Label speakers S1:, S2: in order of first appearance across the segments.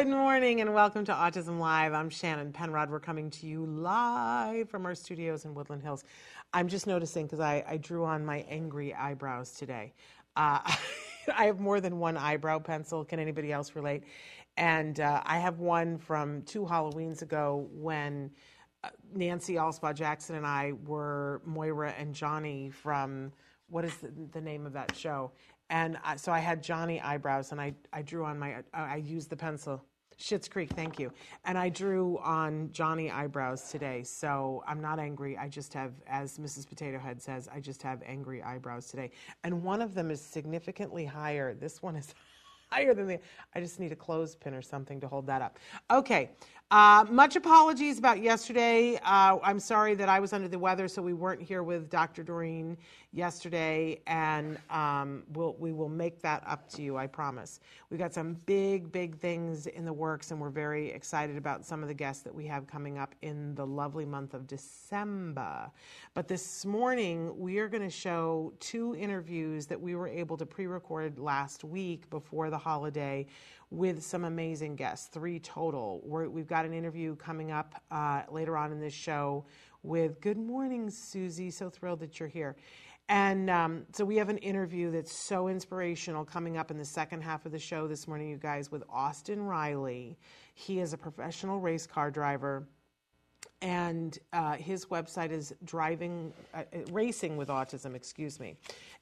S1: Good morning and welcome to Autism Live. I'm Shannon Penrod. We're coming to you live from our studios in Woodland Hills. I'm just noticing because I, I, drew on my angry eyebrows today. Uh, I have more than one eyebrow pencil. Can anybody else relate? And uh, I have one from two Halloweens ago when uh, Nancy Alspaugh Jackson and I were Moira and Johnny from what is the, the name of that show? And so I had Johnny eyebrows, and I, I drew on my, I used the pencil. Schitt's Creek, thank you. And I drew on Johnny eyebrows today, so I'm not angry. I just have, as Mrs. Potato Head says, I just have angry eyebrows today. And one of them is significantly higher. This one is higher than the. I just need a clothespin or something to hold that up. Okay. Uh, much apologies about yesterday. Uh, I'm sorry that I was under the weather, so we weren't here with Dr. Doreen yesterday, and um, we'll, we will make that up to you, I promise. We've got some big, big things in the works, and we're very excited about some of the guests that we have coming up in the lovely month of December. But this morning, we are going to show two interviews that we were able to pre record last week before the holiday with some amazing guests, three total. we have got an interview coming up uh, later on in this show with Good Morning, Susie. So thrilled that you're here. And um, so we have an interview that's so inspirational coming up in the second half of the show this morning, you guys, with Austin Riley. He is a professional race car driver and uh, his website is driving uh, racing with autism excuse me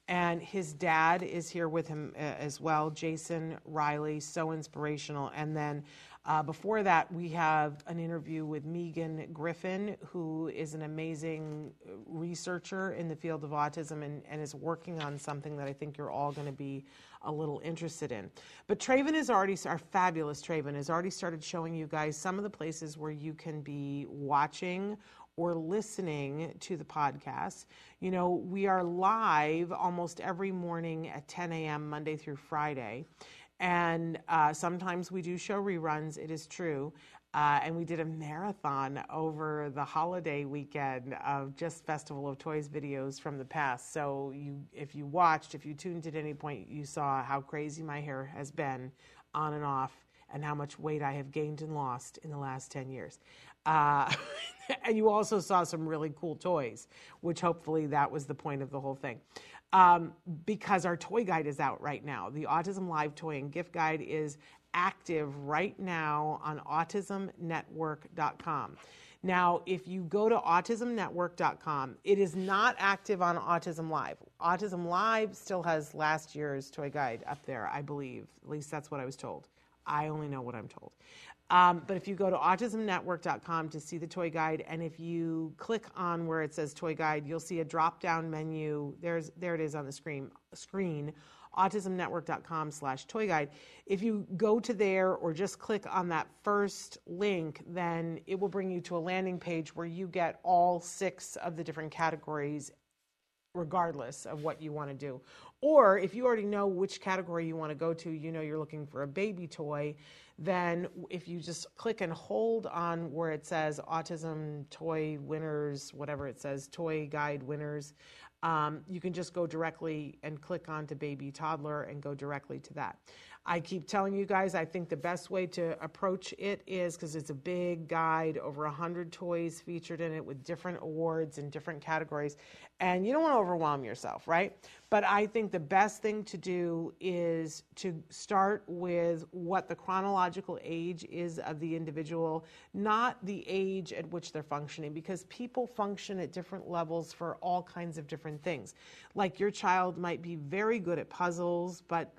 S1: and his dad is here with him uh, as well jason riley so inspirational and then uh, before that we have an interview with megan griffin who is an amazing researcher in the field of autism and, and is working on something that i think you're all going to be a little interested in. But Traven is already, our fabulous Traven has already started showing you guys some of the places where you can be watching or listening to the podcast. You know, we are live almost every morning at 10 a.m., Monday through Friday. And uh, sometimes we do show reruns, it is true. Uh, and we did a marathon over the holiday weekend of just Festival of Toys videos from the past. So you, if you watched, if you tuned at any point, you saw how crazy my hair has been on and off, and how much weight I have gained and lost in the last 10 years. Uh, and you also saw some really cool toys, which hopefully that was the point of the whole thing. Um, because our toy guide is out right now. The Autism Live Toy and Gift Guide is active right now on autismnetwork.com. Now, if you go to autismnetwork.com, it is not active on Autism Live. Autism Live still has last year's toy guide up there, I believe. At least that's what I was told. I only know what I'm told. Um, but if you go to autismnetwork.com to see the toy guide, and if you click on where it says toy guide, you'll see a drop down menu. There's, there it is on the screen. screen autismnetwork.com slash toy guide. If you go to there or just click on that first link, then it will bring you to a landing page where you get all six of the different categories regardless of what you want to do. Or if you already know which category you want to go to, you know you're looking for a baby toy, then if you just click and hold on where it says autism toy winners, whatever it says, toy guide winners, um, you can just go directly and click on to baby toddler and go directly to that. I keep telling you guys, I think the best way to approach it is because it's a big guide, over 100 toys featured in it with different awards and different categories. And you don't want to overwhelm yourself, right? But I think the best thing to do is to start with what the chronological age is of the individual, not the age at which they're functioning, because people function at different levels for all kinds of different things. Like your child might be very good at puzzles, but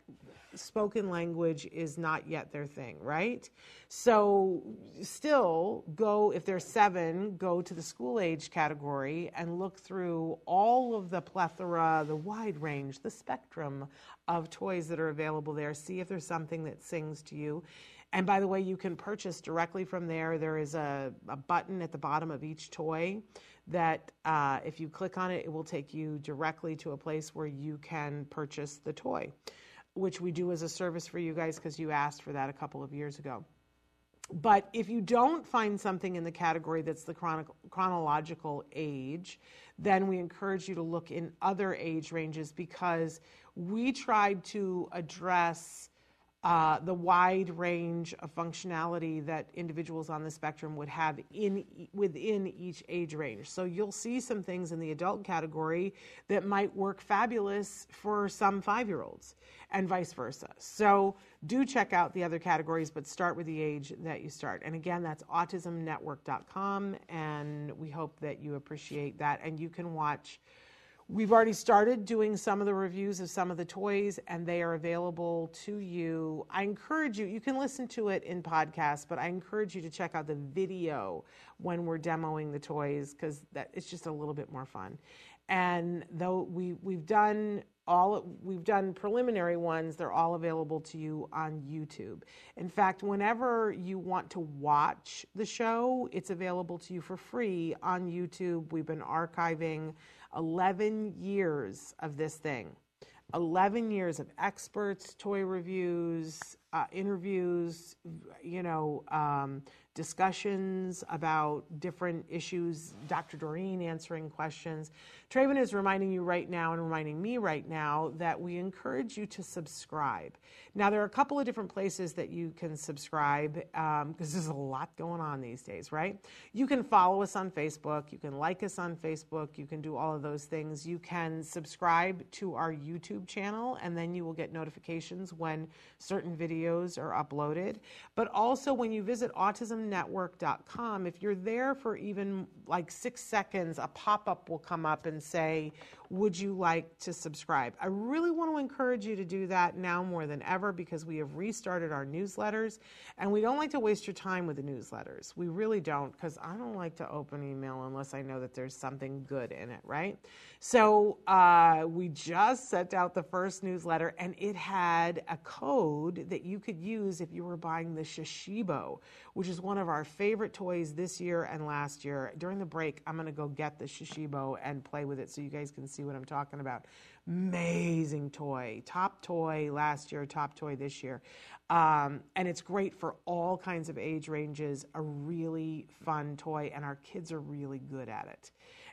S1: spoken language is not yet their thing, right? So, still go, if they're seven, go to the school age category and look through all of the plethora, the wide range, the spectrum of toys that are available there. See if there's something that sings to you. And by the way, you can purchase directly from there. There is a, a button at the bottom of each toy that uh, if you click on it, it will take you directly to a place where you can purchase the toy, which we do as a service for you guys because you asked for that a couple of years ago. But if you don't find something in the category that's the chronological age, then we encourage you to look in other age ranges because we tried to address uh, the wide range of functionality that individuals on the spectrum would have in within each age range. So you'll see some things in the adult category that might work fabulous for some five-year-olds, and vice versa. So do check out the other categories, but start with the age that you start. And again, that's autismnetwork.com, and we hope that you appreciate that. And you can watch We've already started doing some of the reviews of some of the toys, and they are available to you. I encourage you, you can listen to it in podcast, but I encourage you to check out the video when we're demoing the toys because it's just a little bit more fun. And though we we've done all we've done preliminary ones, they're all available to you on YouTube. In fact, whenever you want to watch the show, it's available to you for free on YouTube. We've been archiving 11 years of this thing. 11 years of experts, toy reviews, uh, interviews, you know, um, discussions about different issues, Dr. Doreen answering questions. Traven is reminding you right now and reminding me right now that we encourage you to subscribe. Now, there are a couple of different places that you can subscribe because um, there's a lot going on these days, right? You can follow us on Facebook, you can like us on Facebook, you can do all of those things. You can subscribe to our YouTube channel, and then you will get notifications when certain videos are uploaded. But also, when you visit autismnetwork.com, if you're there for even like six seconds, a pop up will come up and say, Would you like to subscribe? I really want to encourage you to do that now more than ever because we have restarted our newsletters and we don't like to waste your time with the newsletters. We really don't because I don't like to open email unless I know that there's something good in it, right? So uh, we just sent out the first newsletter and it had a code that you could use if you were buying the Shashibo, which is one of our favorite toys this year and last year. During the break, I'm going to go get the Shashibo and play with it so you guys can see what I'm talking about. Amazing toy, top toy last year, top toy this year. Um, and it's great for all kinds of age ranges, a really fun toy, and our kids are really good at it.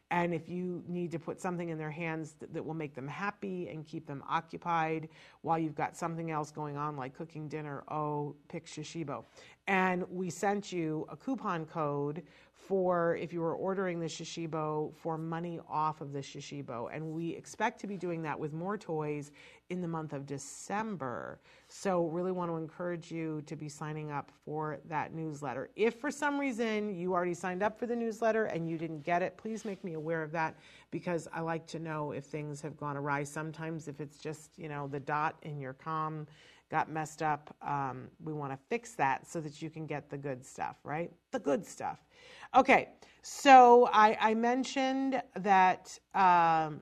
S1: And if you need to put something in their hands that, that, will make them happy and keep them occupied while you've got something else going on, like cooking dinner, oh, pick Shashibo. And we sent you a coupon code for if you were ordering the Shashibo for money off of the Shashibo. And we expect to be doing that with more toys in the month of December. So, really want to encourage you to be signing up for that newsletter. If for some reason you already signed up for the newsletter and you didn't get it, please make me aware of that because I like to know if things have gone awry. Sometimes, if it's just, you know, the dot in your com got messed up, um, we want to fix that so that you can get the good stuff, right? The good stuff. Okay, so I, I mentioned that um,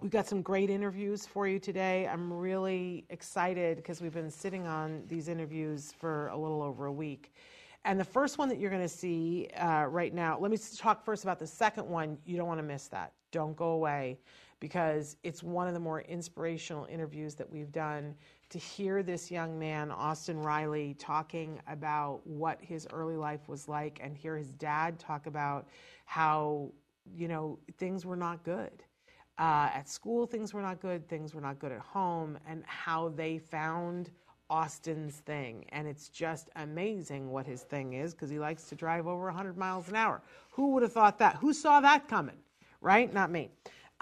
S1: we've got some great interviews for you today. I'm really excited because we've been sitting on these interviews for a little over a week. And the first one that you're going to see uh, right now, let me talk first about the second one. You don't want to miss that. Don't go away because it's one of the more inspirational interviews that we've done to hear this young man, Austin Riley, talking about what his early life was like and hear his dad talk about how, you know, things were not good. Uh, at school, things were not good, things were not good at home, and how they found Austin's thing. And it's just amazing what his thing is because he likes to drive over 100 miles an hour. Who would have thought that? Who saw that coming? Right? Not me.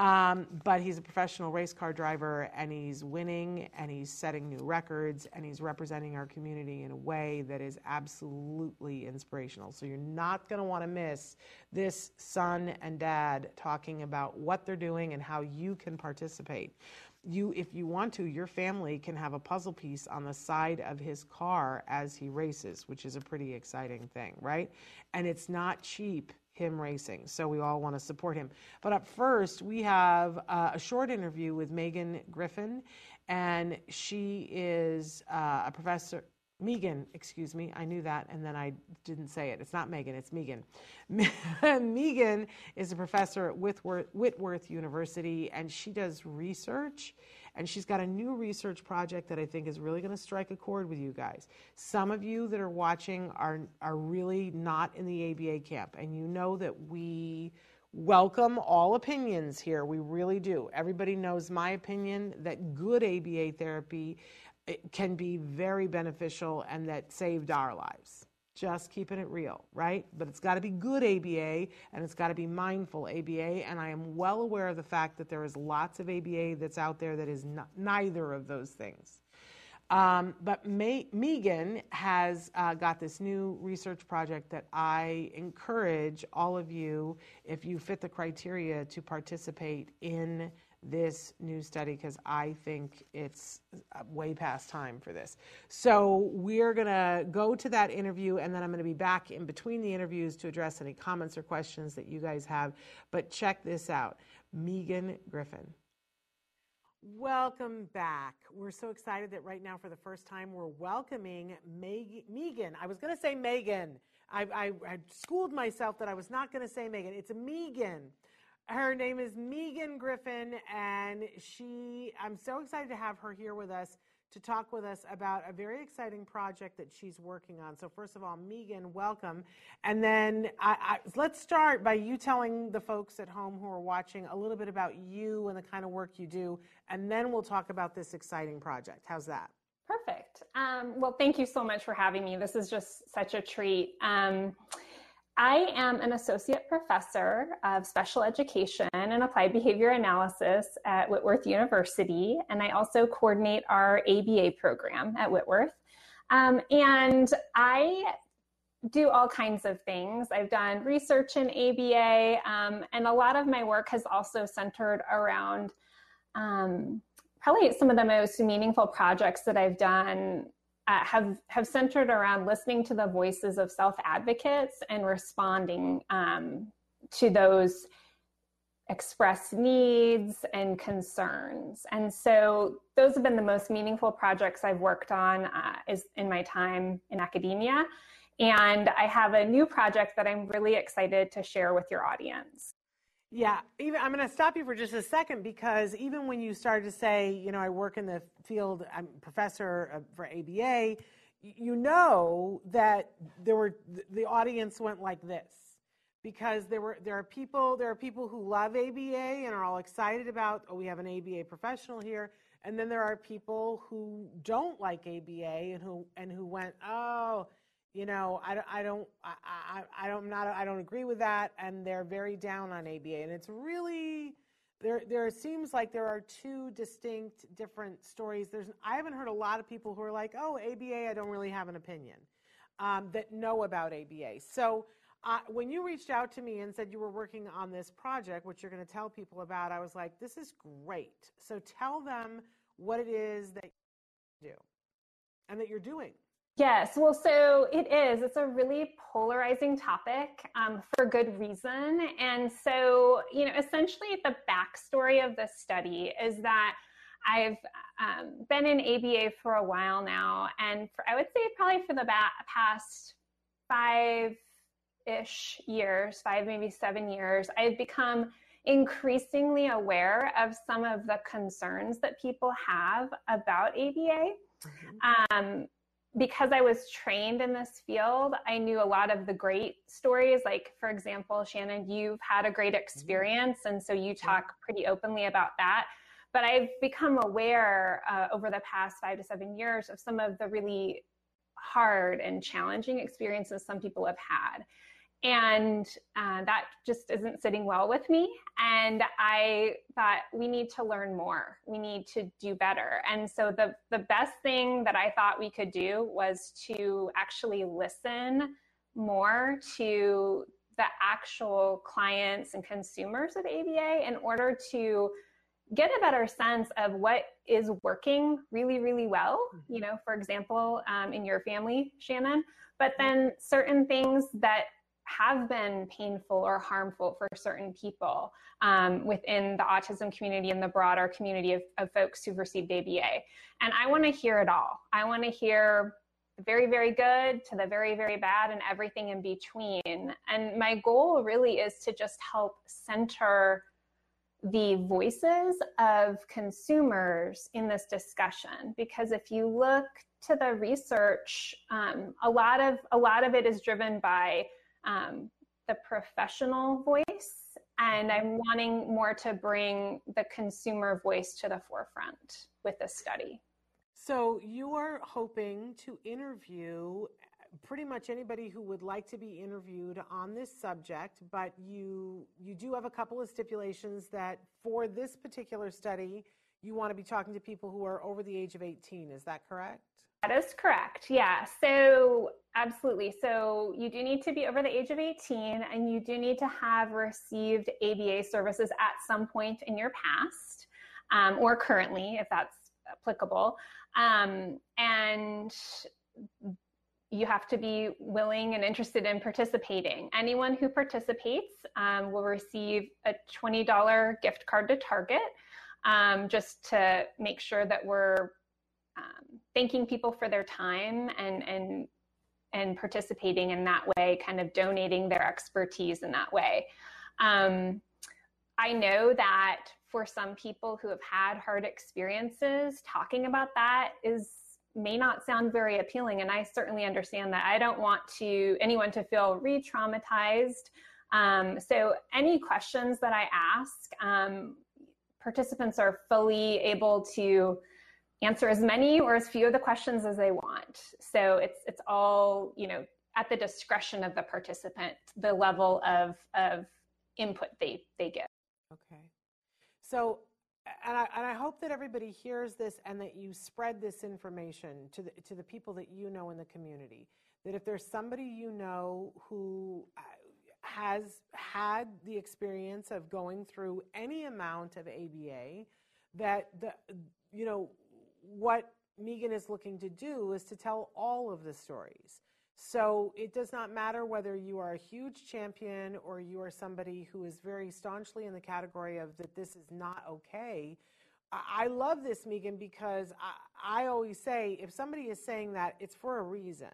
S1: Um, but he's a professional race car driver and he's winning and he's setting new records and he's representing our community in a way that is absolutely inspirational. So you're not going to want to miss this son and dad talking about what they're doing and how you can participate you if you want to your family can have a puzzle piece on the side of his car as he races which is a pretty exciting thing right and it's not cheap him racing so we all want to support him but up first we have uh, a short interview with megan griffin and she is uh, a professor Megan, excuse me, I knew that and then I didn't say it. It's not Megan, it's Megan. Megan is a professor at Whitworth, Whitworth, University and she does research and she's got a new research project that I think is really going to strike a chord with you guys. Some of you that are watching are, are really not in the ABA camp and you know that we welcome all opinions here. We really do. Everybody knows my opinion that good ABA therapy eh, can be very beneficial and that saved our lives. Just keeping it real, right? But it's got to be good ABA and it's got to be mindful ABA. And I am well aware of the fact that there is lots of ABA that's out there that is not, neither of those things. Um, but May, Megan has uh, got this new research project that I encourage all of you, if you fit the criteria, to participate in this new study because I think it's uh, way past time for this. So we're going to go to that interview and then I'm going to be back in between the interviews to address any comments or questions that you guys have. But check this out Megan Griffin. Welcome back. We're so excited that right now, for the first time, we're welcoming Meg- Megan. I was going to say Megan. I, I, I schooled myself that I was not going to say Megan. It's Megan. Her name is Megan Griffin, and she, I'm so excited to have her here with us to talk with us about a very exciting project that she's working on. So, first of all, Megan, welcome. And then I, I, let's start by you telling the folks at home who are watching a little bit about you and the kind of work you do, and then we'll talk about this exciting project. How's that?
S2: Perfect. Um, well, thank you so much for having me. This is just such a treat. Um, I am an associate professor of special education and applied behavior analysis at Whitworth University, and I also coordinate our ABA program at Whitworth. Um, and I do all kinds of things. I've done research in ABA, um, and a lot of my work has also centered around um, probably some of the most meaningful projects that I've done uh, have have centered around listening to the voices of self advocates and responding um, to those expressed needs and concerns. And so those have been the most meaningful projects I've worked on uh, is in my time in academia. And I have a new project that I'm really excited to share with your audience.
S1: Yeah, even I'm going to stop you for just a second because even when you started to say, you know, I work in the field, I'm professor for ABA, you know that there were the audience went like this because there were there are people there are people who love ABA and are all excited about oh we have an ABA professional here. And then there are people who don't like ABA and who and who went oh you know, I, I don't, I, I, I don't, not, I don't agree with that, and they're very down on ABA, and it's really there. There seems like there are two distinct, different stories. There's, I haven't heard a lot of people who are like, oh, ABA, I don't really have an opinion, um, that know about ABA. So. Uh, when you reached out to me and said you were working on this project, which you're going to tell people about, I was like, this is great. So tell them what it is that you do and that you're doing.
S2: Yes, well, so it is. It's a really polarizing topic um, for good reason. And so, you know, essentially the backstory of this study is that I've um, been in ABA for a while now, and for, I would say probably for the ba- past five ish years, five, maybe seven years, I've become increasingly aware of some of the concerns that people have about ABA. Mm-hmm. Um, because I was trained in this field, I knew a lot of the great stories. Like, for example, Shannon, you've had a great experience, and so you talk pretty openly about that. But I've become aware uh, over the past five to seven years of some of the really hard and challenging experiences some people have had. And uh, that just isn't sitting well with me. And I thought we need to learn more. We need to do better. And so the the best thing that I thought we could do was to actually listen more to the actual clients and consumers of ABA in order to get a better sense of what is working really, really well. Mm-hmm. You know, for example, um, in your family, Shannon, but then certain things that have been painful or harmful for certain people um, within the autism community and the broader community of, of folks who've received ABA. And I want to hear it all. I want to hear very, very good to the very, very bad and everything in between. And my goal really is to just help center the voices of consumers in this discussion because if you look to the research um, a lot of a lot of it is driven by um, the professional voice and i'm wanting more to bring the consumer voice to the forefront with this study
S1: so you are hoping to interview pretty much anybody who would like to be interviewed on this subject, but you you do have a couple of stipulations that for this particular study, you want to be talking to people who are over the age of 18. Is that correct?
S2: That is correct. Yeah. So, absolutely. So, you do need to be over the age of 18 and you do need to have received ABA services at some point in your past um, or currently, if that's applicable. Um, and you have to be willing and interested in participating. Anyone who participates um, will receive a $20 gift card to Target um, just to make sure that we're thanking people for their time and, and, and participating in that way, kind of donating their expertise in that way. Um, I know that for some people who have had hard experiences, talking about that is may not sound very appealing and i certainly understand that i don't want to anyone to feel re-traumatized um, so any questions that i ask um, participants are fully able to answer as many or as few of the questions as they want. So it's it's all you know at the discretion of the participant the level of of input they they give.
S1: Okay. So and I, and I hope that everybody hears this and that you spread this information to the, to the people that you know in the community. That if there's somebody you know who uh, has had the experience of going through any amount of ABA, that the, you know, what Megan is looking to do is to tell all of the stories. So it does not matter whether you are a huge champion or you are somebody who is very staunchly in the category of that this is not okay. I love this, Megan, because I, I always say if somebody is saying that, it's for a reason.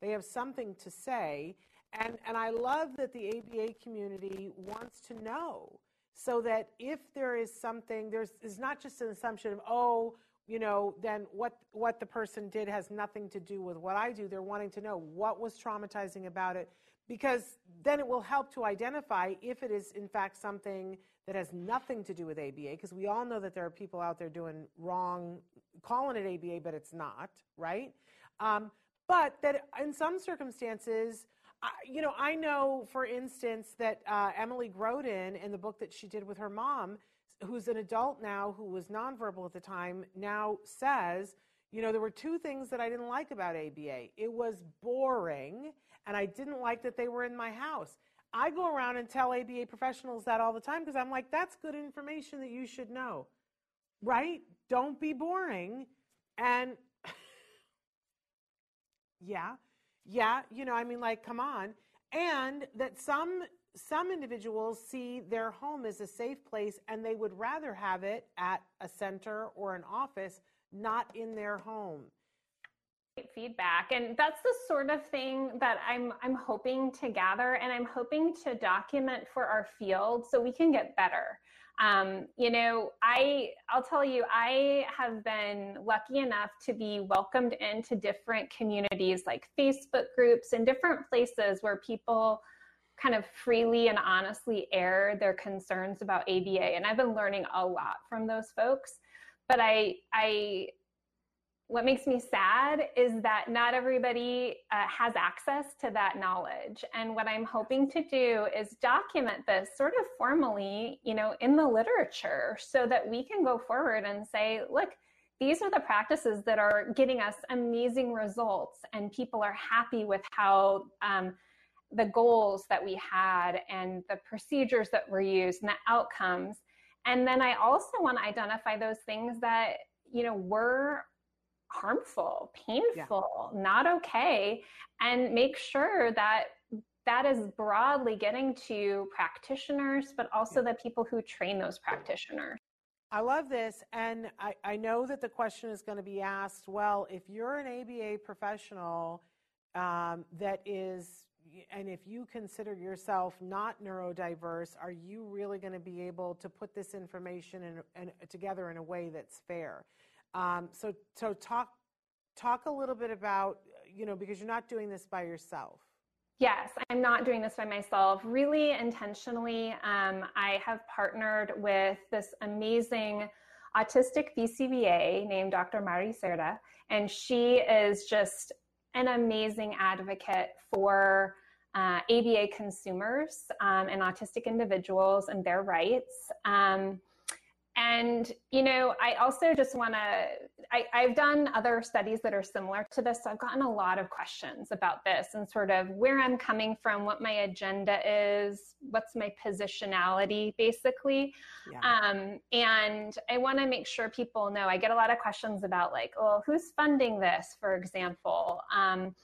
S1: They have something to say. And, and I love that the ABA community wants to know so that if there is something, there's is not just an assumption of, oh, you know, then what what the person did has nothing to do with what I do. They're wanting to know what was traumatizing about it because then it will help to identify if it is in fact something that has nothing to do with ABA because we all know that there are people out there doing wrong calling it ABA but it's not, right? Um, but that in some circumstances I, you know, I know, for instance, that uh, Emily Grodin in the book that she did with her mom who's an adult now, who was nonverbal at the time, now says, you know, there were two things that I didn't like about ABA. It was boring, and I didn't like that they were in my house. I go around and tell ABA professionals that all the time because I'm like, that's good information that you should know, right? Don't be boring. And yeah, yeah, you know, I mean, like, come on. And that some some individuals see their home as a safe place and they would rather have it at a center or an office, not in their home.
S2: Feedback, and that's the sort of thing that I'm I'm hoping to gather, and I'm hoping to document for our field so we can get better. Um, you know, I I'll tell you, I have been lucky enough to be welcomed into different communities like Facebook groups and different places where people kind of freely and honestly air their concerns about ABA. And I've been learning a lot from those folks. But I, I what makes me sad is that not everybody uh, has access to that knowledge. And what I'm hoping to do is document this sort of formally, you know, in the literature so that we can go forward and say, look, these are the practices that are getting us amazing results and people are happy with how um, the goals that we had and the procedures that were used and the outcomes and then i also want to identify those things that you know were harmful painful yeah. not okay and make sure that that is broadly getting to practitioners but also yeah. the people who train those practitioners
S1: I love this. And I, I know that the question is going to be asked well, if you're an ABA professional um, that is, and if you consider yourself not neurodiverse, are you really going to be able to put this information in, in, together in a way that's fair? Um, so, so talk, talk a little bit about, you know, because you're not doing this by yourself.
S2: Yes, I'm not doing this by myself. Really intentionally, um, I have partnered with this amazing autistic BCBA named Dr. Mari Cerda, and she is just an amazing advocate for uh, ABA consumers um, and autistic individuals and their rights. Um, and, you know, I also just want to, I've done other studies that are similar to this. So I've gotten a lot of questions about this and sort of where I'm coming from, what my agenda is, what's my positionality, basically. Yeah. Um, and I want to make sure people know I get a lot of questions about, like, well, who's funding this, for example? Um,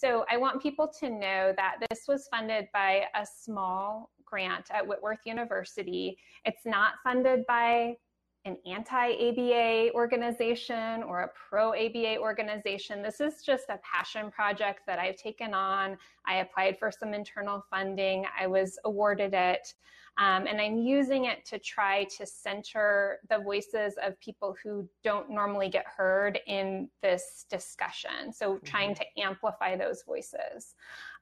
S2: so I want people to know that this was funded by a small grant at Whitworth University. It's not funded by an anti ABA organization or a pro ABA organization. This is just a passion project that I've taken on. I applied for some internal funding, I was awarded it. Um, and I'm using it to try to center the voices of people who don't normally get heard in this discussion. So, mm-hmm. trying to amplify those voices.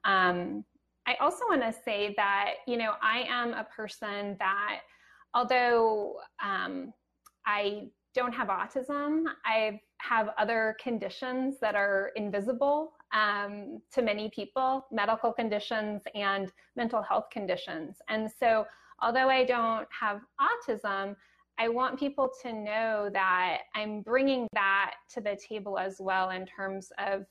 S2: Um, I also want to say that, you know, I am a person that, although um, I don't have autism, I have other conditions that are invisible um, to many people, medical conditions and mental health conditions. And so, although I don't have autism, I want people to know that I'm bringing that to the table as well in terms of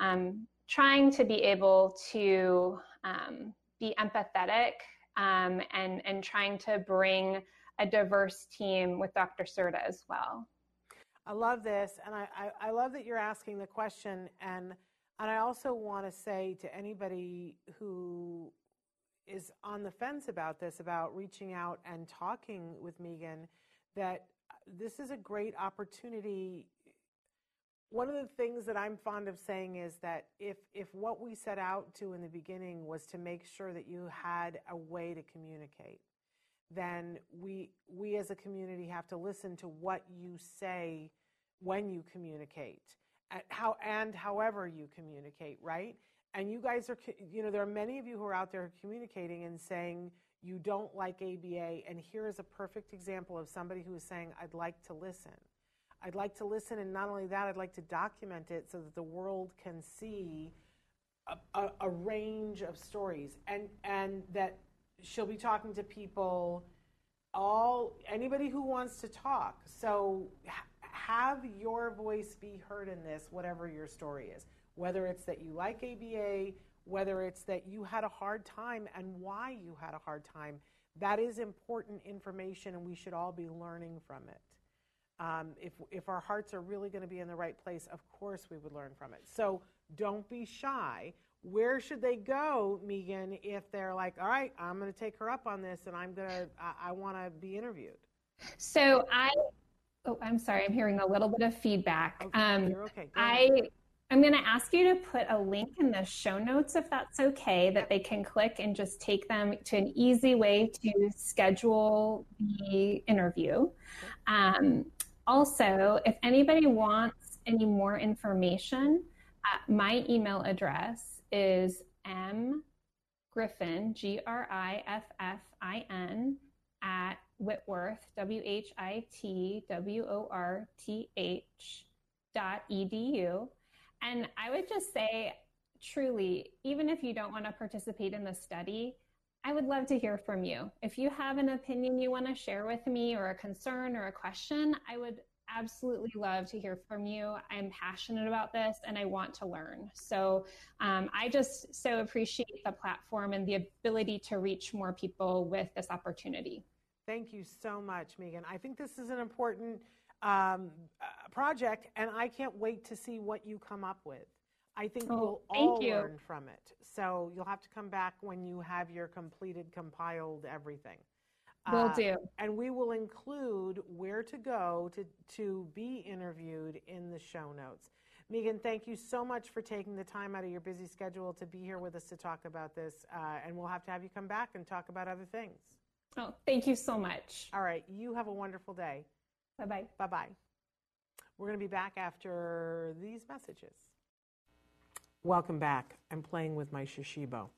S2: um, trying to be able to um, be empathetic um, and, and trying to bring a diverse team with Dr. Cerda as well.
S1: I love this, and I, I, I love that you're asking the question. And, and I also want to say to anybody who is on the fence about this, about reaching out and talking with Megan, that this is a great opportunity one of the things that I'm fond of saying is that if if what we set out to in the beginning was to make sure that you had a way to communicate, then we we as a community have to listen to what you say when you communicate, and how and however you communicate, right? And you guys are, you know, there are many of you who are out there communicating and saying you don't like ABA, and here is a perfect example of somebody who is saying I'd like to listen I'd like to listen, and not only that, I'd like to document it so that the world can see a, a, a range of stories, and and that she'll be talking to people, all anybody who wants to talk. So have your voice be heard in this, whatever your story is. Whether it's that you like ABA, whether it's that you had a hard time and why you had a hard time, that is important information, and we should all be learning from it. Um, if, if our hearts are really going to be in the right place, of course we would learn from it. So don't be shy. Where should they go, Megan, if they're like, all right, I'm going to take her up on this and I'm going to, I, I want to be interviewed?
S2: So I, oh, I'm sorry, I'm hearing a little bit of feedback.
S1: Okay, um, you're okay.
S2: I, I'm going to ask you to put a link in the show notes if that's okay, that they can click and just take them to an easy way to schedule the interview. Um, also, if anybody wants any more information, uh, my email address is M Griffin, G R I F F I N, at Whitworth, W H I T W O R T H dot edu. And I would just say, truly, even if you don't want to participate in the study, I would love to hear from you. If you have an opinion you want to share with me, or a concern, or a question, I would absolutely love to hear from you. I'm passionate about this and I want to learn. So um, I just so appreciate the platform and the ability to reach more people with this opportunity.
S1: Thank you so much, Megan. I think this is an important um, uh, project, and I can't wait to see what you come up with. I think oh, we'll all you. learn from it. So you'll have to come back when you have your completed, compiled everything.
S2: Will uh, do.
S1: And we will include where to go to, to be interviewed in the show notes. Megan, thank you so much for taking the time out of your busy schedule to be here with us to talk about this. Uh, and we'll have to have you come back and talk about other things.
S2: Oh, thank you so much.
S1: All right. You have a wonderful day.
S2: Bye bye.
S1: Bye bye. We're going to be back after these messages. Welcome back. I'm playing with my Shashibo.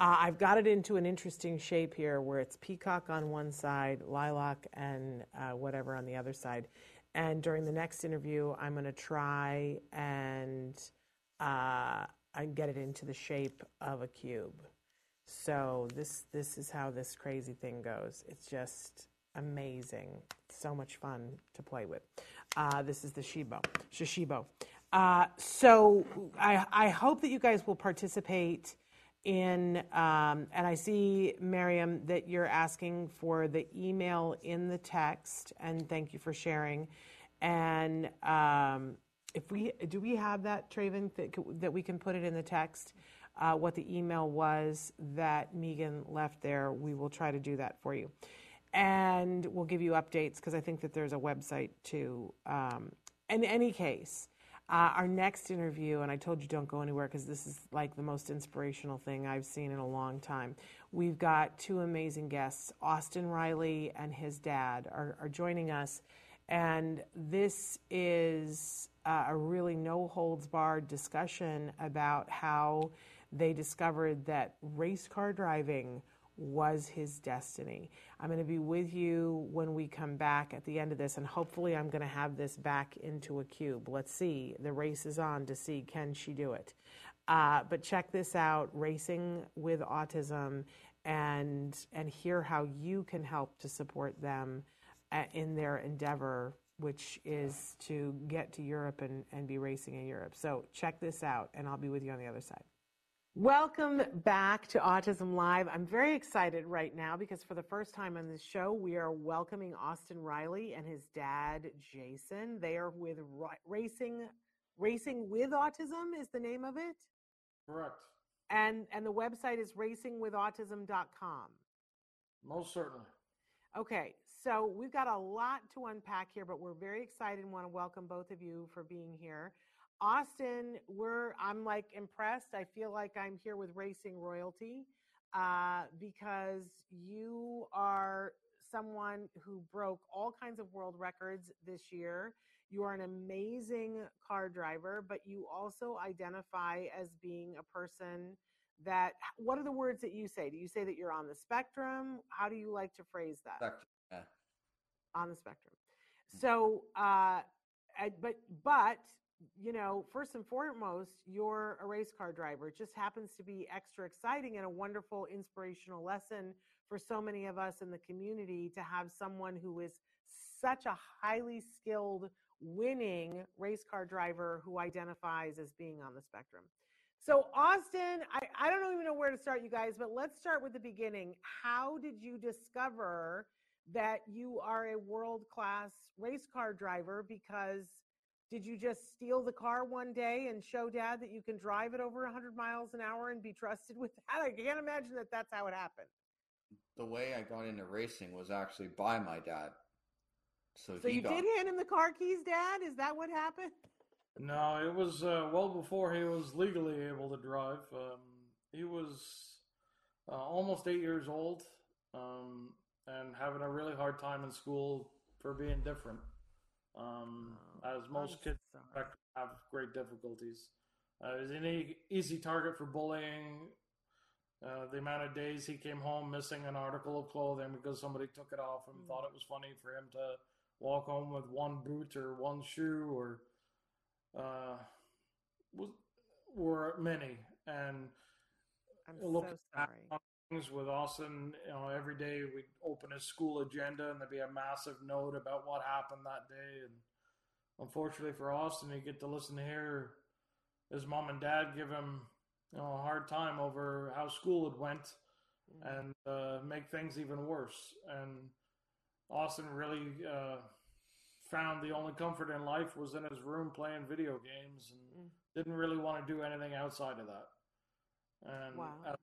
S1: Uh, I've got it into an interesting shape here where it's peacock on one side, lilac, and uh, whatever on the other side. And during the next interview, I'm going to try and uh, get it into the shape of a cube. So this this is how this crazy thing goes. It's just amazing. So much fun to play with. Uh, this is the Shibo, Shashibo. Uh, so I, I hope that you guys will participate in, um, and I see, Miriam, that you're asking for the email in the text, and thank you for sharing. And um, if we do, we have that, Traven, that, that we can put it in the text. Uh, what the email was that Megan left there, we will try to do that for you, and we'll give you updates because I think that there's a website too. Um, in any case, uh, our next interview, and I told you don't go anywhere because this is like the most inspirational thing I've seen in a long time. We've got two amazing guests. Austin Riley and his dad are, are joining us. And this is uh, a really no holds barred discussion about how they discovered that race car driving was his destiny. I'm going to be with you when we come back at the end of this, and hopefully, I'm going to have this back into a cube. Let's see. The race is on to see can she do it. Uh, but check this out Racing with Autism and, and hear how you can help to support them uh, in their endeavor, which is to get to Europe and, and be racing in Europe. So check this out, and I'll be with you on the other side. Welcome back to Autism Live. I'm very excited right now because for the first time on this show, we are welcoming Austin Riley and his dad, Jason. They are with Racing Racing with Autism is the name of it?
S3: Correct.
S1: And and the website is racingwithautism.com.
S3: Most certainly.
S1: Okay, so we've got a lot to unpack here, but we're very excited and want to welcome both of you for being here. Austin, we're I'm like impressed. I feel like I'm here with racing royalty uh, because you are someone who broke all kinds of world records this year. You are an amazing car driver, but you also identify as being a person that what are the words that you say? Do you say that you're on the spectrum? How do you like to phrase that?
S3: Spectrum, yeah.
S1: On the spectrum. So uh but but you know, first and foremost, you're a race car driver. It just happens to be extra exciting and a wonderful inspirational lesson for so many of us in the community to have someone who is such a highly skilled, winning race car driver who identifies as being on the spectrum. So, Austin, I, I don't even know where to start, you guys, but let's start with the beginning. How did you discover that you are a world class race car driver? Because did you just steal the car one day and show dad that you can drive it over 100 miles an hour and be trusted with that? I can't imagine that that's how it happened.
S3: The way I got into racing was actually by my dad. So,
S1: so you got... did hand him the car keys, Dad? Is that what happened?
S4: No, it was uh, well before he was legally able to drive. Um, he was uh, almost eight years old um, and having a really hard time in school for being different. Um, as most kids have great difficulties. Uh, he's an easy target for bullying. Uh, the amount of days he came home missing an article of clothing because somebody took it off him, mm. thought it was funny for him to walk home with one boot or one shoe, or uh, was were many, and
S1: I'm
S4: look
S1: so
S4: at
S1: sorry.
S4: things with Austin. You know, every day we'd open his school agenda, and there'd be a massive note about what happened that day. And unfortunately for Austin, you get to listen to hear his mom and dad give him you know a hard time over how school had went, and uh, make things even worse. And Austin really uh, found the only comfort in life was in his room playing video games, and
S1: Mm.
S4: didn't really want to do anything outside of that. And
S1: Wow.
S4: as,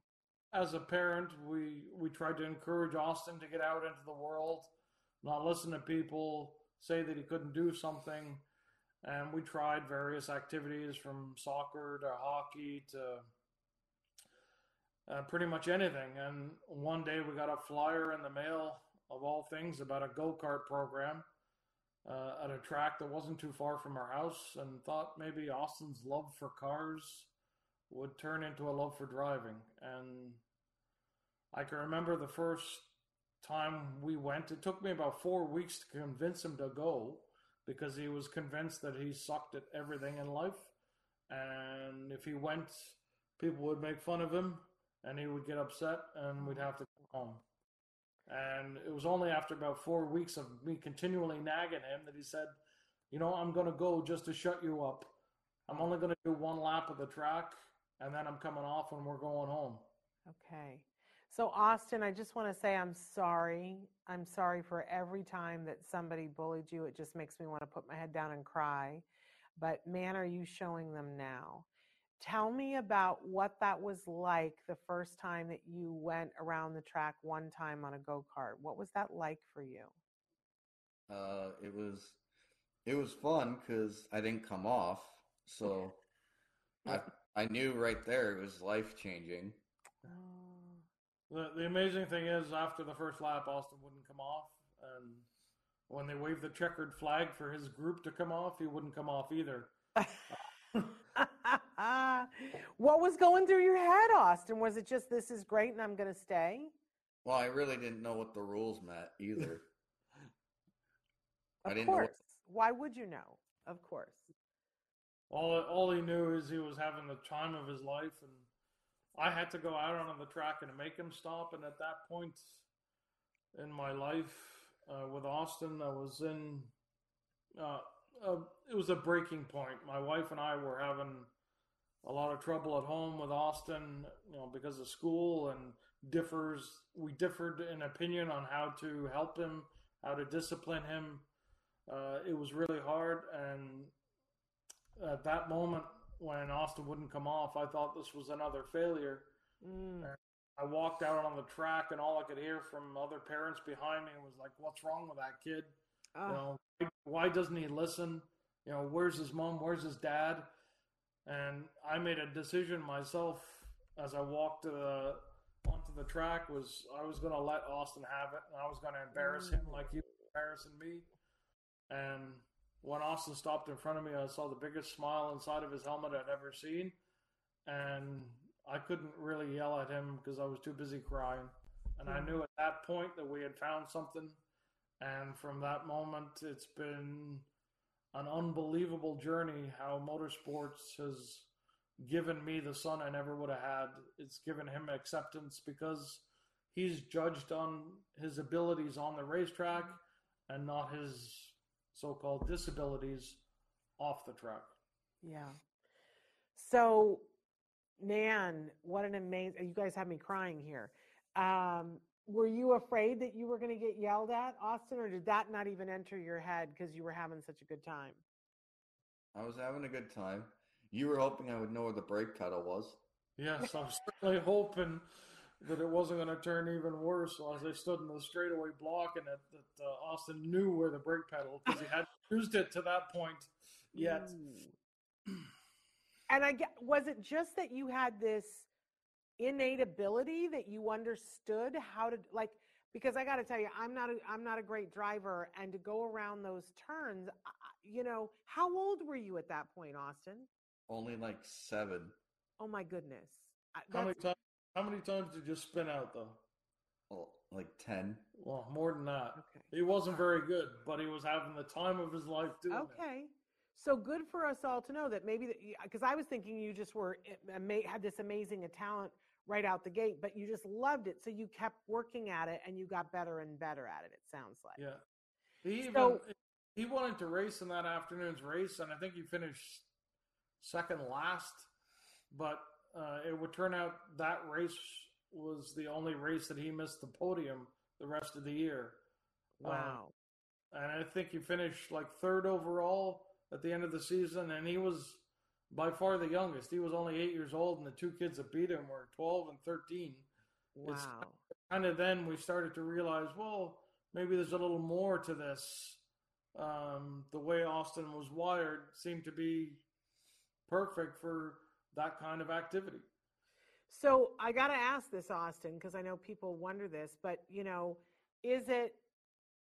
S4: as a parent, we we tried to encourage Austin to get out into the world, not listen to people say that he couldn't do something. And we tried various activities from soccer to hockey to uh, pretty much anything. And one day we got a flyer in the mail, of all things, about a go kart program uh, at a track that wasn't too far from our house, and thought maybe Austin's love for cars would turn into a love for driving. And I can remember the first time we went, it took me about four weeks to convince him to go because he was convinced that he sucked at everything in life. And if he went, people would make fun of him and he would get upset and we'd have to go home. And it was only after about four weeks of me continually nagging him that he said, You know, I'm going to go just to shut you up. I'm only going to do one lap of the track and then I'm coming off and we're going home.
S1: Okay. So, Austin, I just want to say I'm sorry. I'm sorry for every time that somebody bullied you. It just makes me want to put my head down and cry. But man, are you showing them now? Tell me about what that was like the first time that you went around the track one time on a go kart. What was that like for you?
S3: Uh, it was it was fun because I didn't come off, so I I knew right there it was life changing.
S1: Oh,
S4: The, the amazing thing is, after the first lap, Austin wouldn't come off. And when they waved the checkered flag for his group to come off, he wouldn't come off either.
S1: what was going through your head, Austin? Was it just this is great and I'm going to stay?
S3: Well, I really didn't know what the rules meant either. I
S1: Of
S3: didn't know what-
S1: course. Why would you know? Of course.
S4: All, all he knew is he was having the time of his life. And I had to go out on the track and make him stop. And at that point in my life uh, with Austin, I was in, uh, uh, it was a breaking point. My wife and I were having a lot of trouble at home with Austin, you know, because of school and differs. We differed in opinion on how to help him, how to discipline him. Uh, it was really hard, and at that moment when Austin wouldn't come off, I thought this was another failure.
S1: Mm.
S4: I walked out on the track, and all I could hear from other parents behind me was like, "What's wrong with that kid? You
S1: Ah,
S4: know, why doesn't he listen? You know, where's his mom? Where's his dad?" And I made a decision myself as I walked to the, onto the track was I was going to let Austin have it, and I was going to embarrass him like he was embarrassing me. And when Austin stopped in front of me, I saw the biggest smile inside of his helmet I'd ever seen, and I couldn't really yell at him because I was too busy crying. And I
S1: hmm.
S4: knew at that point that we had found something. And from that moment, it's been an unbelievable journey how motorsports has given me the son I never would have had. It's given him acceptance because he's judged on his abilities on the racetrack and not his so called disabilities off the track.
S1: yeah. So, man, what an amazing! You guys have me crying here. Um, were you afraid that you were going to get yelled at, Austin, or did that not even enter your head because you were having such a good time?
S3: I was having a good time. You were hoping I would know where the brake pedal was.
S4: Yes, I was certainly hoping that it wasn't going to turn even worse. So as they stood in the straightaway blocking it, that uh, Austin knew where the brake pedal because he hadn't used it to that point yet.
S1: And I get, was it just that you had this innate ability that you understood how to like? Because I got to tell you, I'm not a, I'm not a great driver, and to go around those turns, I- I- you know, how old were you at that point, Austin?
S3: Only like seven.
S1: Oh my goodness, I-
S4: How many times? How many times did you spin out though?
S3: Well, like ten.
S4: Well, more than that.
S1: okay.
S4: He wasn't very good, but he was having the time of his life doing it.
S1: Okay, So good for us all to know that maybe because I was thinking you just were had this amazing talent right out the gate, but you just loved it, so you kept working at it and you got better and better at it. It sounds like.
S4: Yeah. He even
S1: So-
S4: he wanted to race in that afternoon's race, and I think he finished second last. But uh, it would turn out that race was the only race that he missed the podium the rest of the year. Um,
S1: Wow.
S4: and I think he finished like third overall at the end of the season, and he was by far the youngest. He was only eight years old, and the two kids that beat him were twelve and thirteen. it's-
S1: wow.
S4: Kind of then we started to realize, well, maybe there's a little more to this. Um, the way Austin was wired seemed to be perfect for that kind of activity.
S1: So I got to ask this, Austin, because I know people wonder this, but you know, is it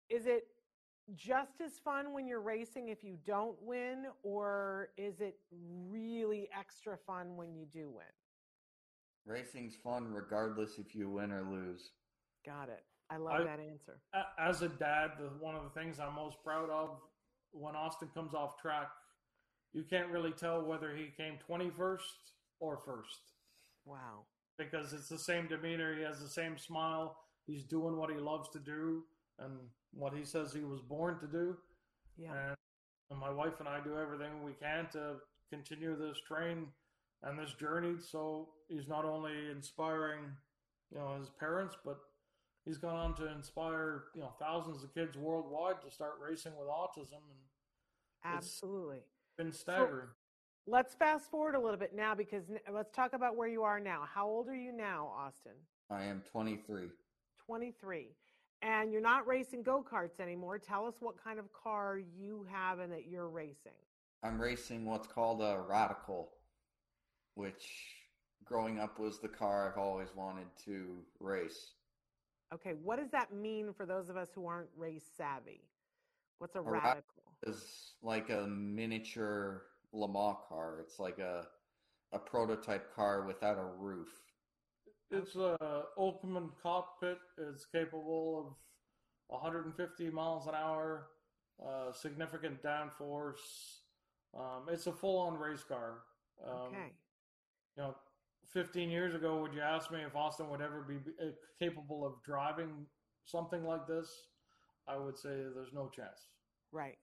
S1: is it just as fun when you're racing if you don't win, or is it really extra fun when you do win?
S3: Racing's fun regardless if you win or lose.
S1: Got it. I love
S4: I-
S1: that answer.
S4: As a dad, the, one of the things I'm most proud of when Austin comes off track, you can't really tell whether he came 21st or first.
S1: Wow.
S4: because it's the same demeanor. He has the same smile. He's doing what he loves to do and what he says he was born to do.
S1: Yeah.
S4: And, and my wife and I do everything we can to continue this train and this journey. So he's not only inspiring, you know, his parents, but he's gone on to inspire, you know, thousands of kids worldwide to start racing with autism and
S1: Absolutely.
S4: Been staggering.
S1: Let's fast forward a little bit now because let's talk about where you are now. How old are you now, Austin?
S3: I am 23.
S1: 23. And you're not racing go karts anymore. Tell us what kind of car you have and that you're racing.
S3: I'm racing what's called a Radical, which growing up was the car I've always wanted to race.
S1: Okay, what does that mean for those of us who aren't race savvy? What's a
S3: ra-
S1: radical?
S3: It's like a miniature Le Mans car. It's like a a prototype car without a roof.
S4: It's a Oakman cockpit. It's capable of 150 miles an hour, uh, significant downforce. Um, it's a full-on race car. Um,
S1: Okay.
S4: You know, 15 years ago, would you ask me if Austin would ever be uh, capable of driving something like this? I would say there's no chance.
S1: Right.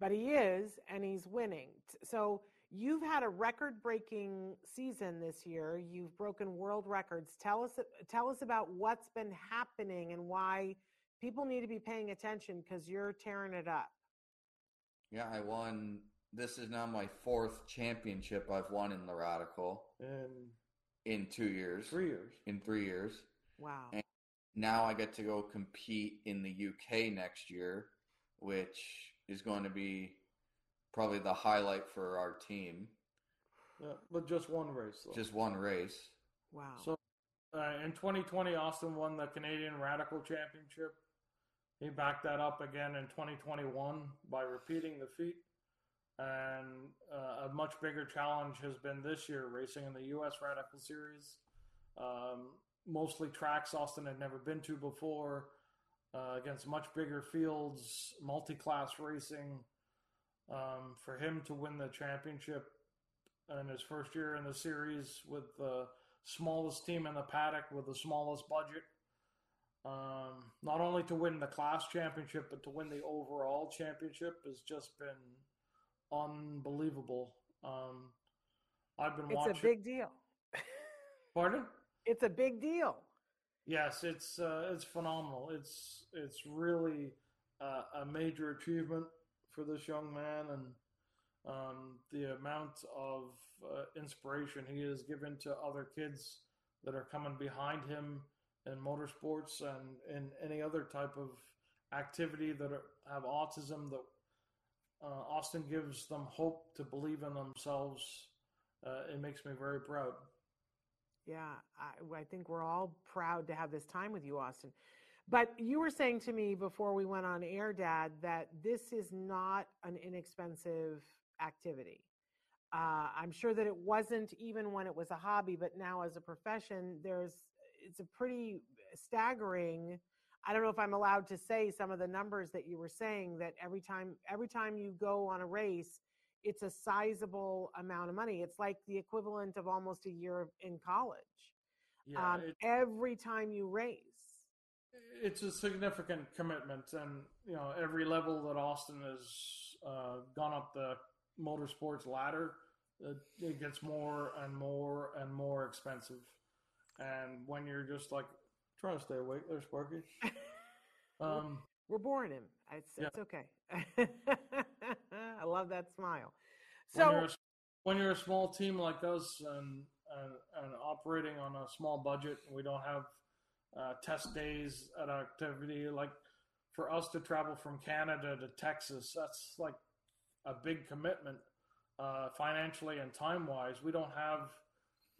S1: But he is, and he's winning. So you've had a record-breaking season this year. You've broken world records. Tell us tell us about what's been happening and why people need to be paying attention because you're tearing it up.
S3: Yeah, I won. This is now my fourth championship I've won in the Radical
S4: In
S3: in two years.
S4: three years.
S3: In three years.
S1: Wow.
S3: And now I get to go compete in the UK next year, which is going to be probably the highlight for our team.
S4: Yeah, but just one race. Though.
S3: Just one race.
S1: Wow.
S4: So uh, in 2020, Austin won the Canadian Radical Championship. He backed that up again in 2021 by repeating the feat. And uh, a much bigger challenge has been this year racing in the U.S. Radical Series. Um, mostly tracks Austin had never been to before, uh, against much bigger fields, multi class racing. Um, for him to win the championship in his first year in the series with the smallest team in the paddock with the smallest budget. Um, not only to win the class championship, but to win the overall championship has just been unbelievable. Um, I've been
S1: it's
S4: watching.
S1: It's a big deal.
S4: Pardon?
S1: it's a big deal.
S4: Yes, it's uh, it's phenomenal. It's it's really uh, a major achievement for this young man, and um, the amount of uh, inspiration he has given to other kids that are coming behind him in motorsports and in any other type of activity that are, have autism. That uh, Austin gives them hope to believe in themselves. Uh, it makes me very proud.
S1: Yeah, I, I think we're all proud to have this time with you, Austin. But you were saying to me before we went on air, Dad, that this is not an inexpensive activity. Uh, I'm sure that it wasn't even when it was a hobby, but now as a profession, there's it's a pretty staggering. I don't know if I'm allowed to say some of the numbers that you were saying that every time every time you go on a race, it's a sizable amount of money. It's like the equivalent of almost a year in college.
S4: Yeah,
S1: um, every time you race.
S4: it's a significant commitment, and you know every level that Austin has uh, gone up the motorsports ladder, it, it gets more and more and more expensive. And when you're just like trying to stay awake, there, Sparky. Um,
S1: We're boring him. It's,
S4: Yeah.
S1: it's okay. I love that smile.
S4: when
S1: So,
S4: you're a, when you're a small team like us and, and and operating on a small budget, we don't have uh, test days at activity. Like for us to travel from Canada to Texas, that's like a big commitment uh, financially and time wise. We don't have.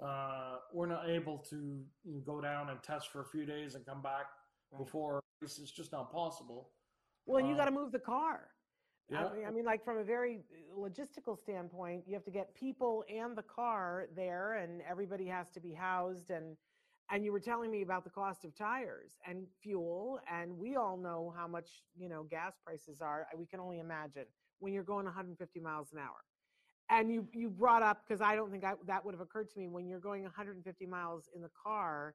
S4: Uh, we're not able to you know, go down and test for a few days and come back
S1: Right.
S4: before it's just not possible.
S1: well, and you
S4: uh,
S1: got to move the car. I
S4: Yeah.
S1: mean- I mean, like from a very uh, logistical standpoint, you have to get people and the car there, and everybody has to be housed. And and you were telling me about the cost of tires and fuel, and we all know how much you know gas prices are. We can only imagine when you're going 150 miles an hour. And you you brought up because I don't think I, that would have occurred to me when you're going 150 miles in the car.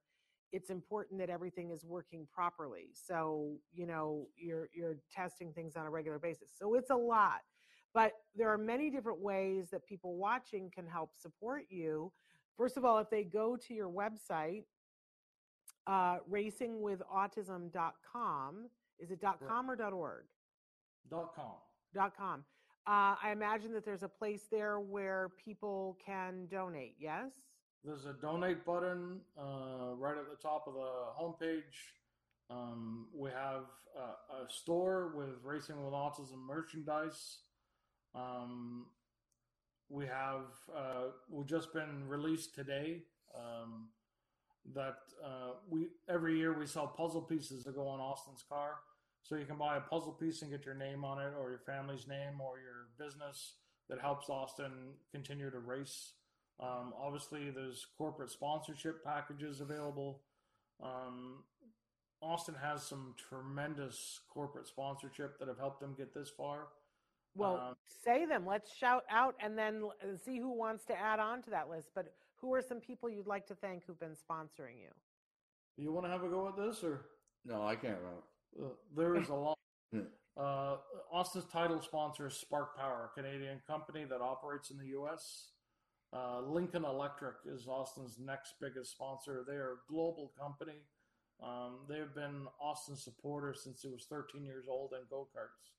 S1: It's important that everything is working properly. So you know you're you're testing things on a regular basis. So it's a lot, but there are many different ways that people watching can help support you. First of all, if they go to your website, uh, racingwithautism.com, is it. .com or .org?
S4: Dot com.
S1: dot com. Uh, I imagine that there's a place there where people can donate. Yes.
S4: There's a donate button uh, right at the top of the homepage. Um, we have a, a store with Racing with Autism merchandise. Um, we have uh, we've just been released today. Um, that uh, we every year we sell puzzle pieces that go on Austin's car. So you can buy a puzzle piece and get your name on it, or your family's name, or your business that helps Austin continue to race. Um, obviously, there's corporate sponsorship packages available. Um, Austin has some tremendous corporate sponsorship that have helped them get this far.
S1: Well,
S4: Um,
S1: say them. Let's shout out and then see who wants to add on to that list. But who are some people you'd like to thank who've been sponsoring you?
S4: You want to have a go at this, or
S3: No, I can't remember.
S4: uh, there is a lot.
S3: Hmm.
S4: Uh, Austin's title sponsor is Spark Power, a Canadian company that operates in the U.S. Uh, Lincoln Electric is Austin's next biggest sponsor. They are a global company. Um, they've been Austin supporters since it was 13 years old in go karts.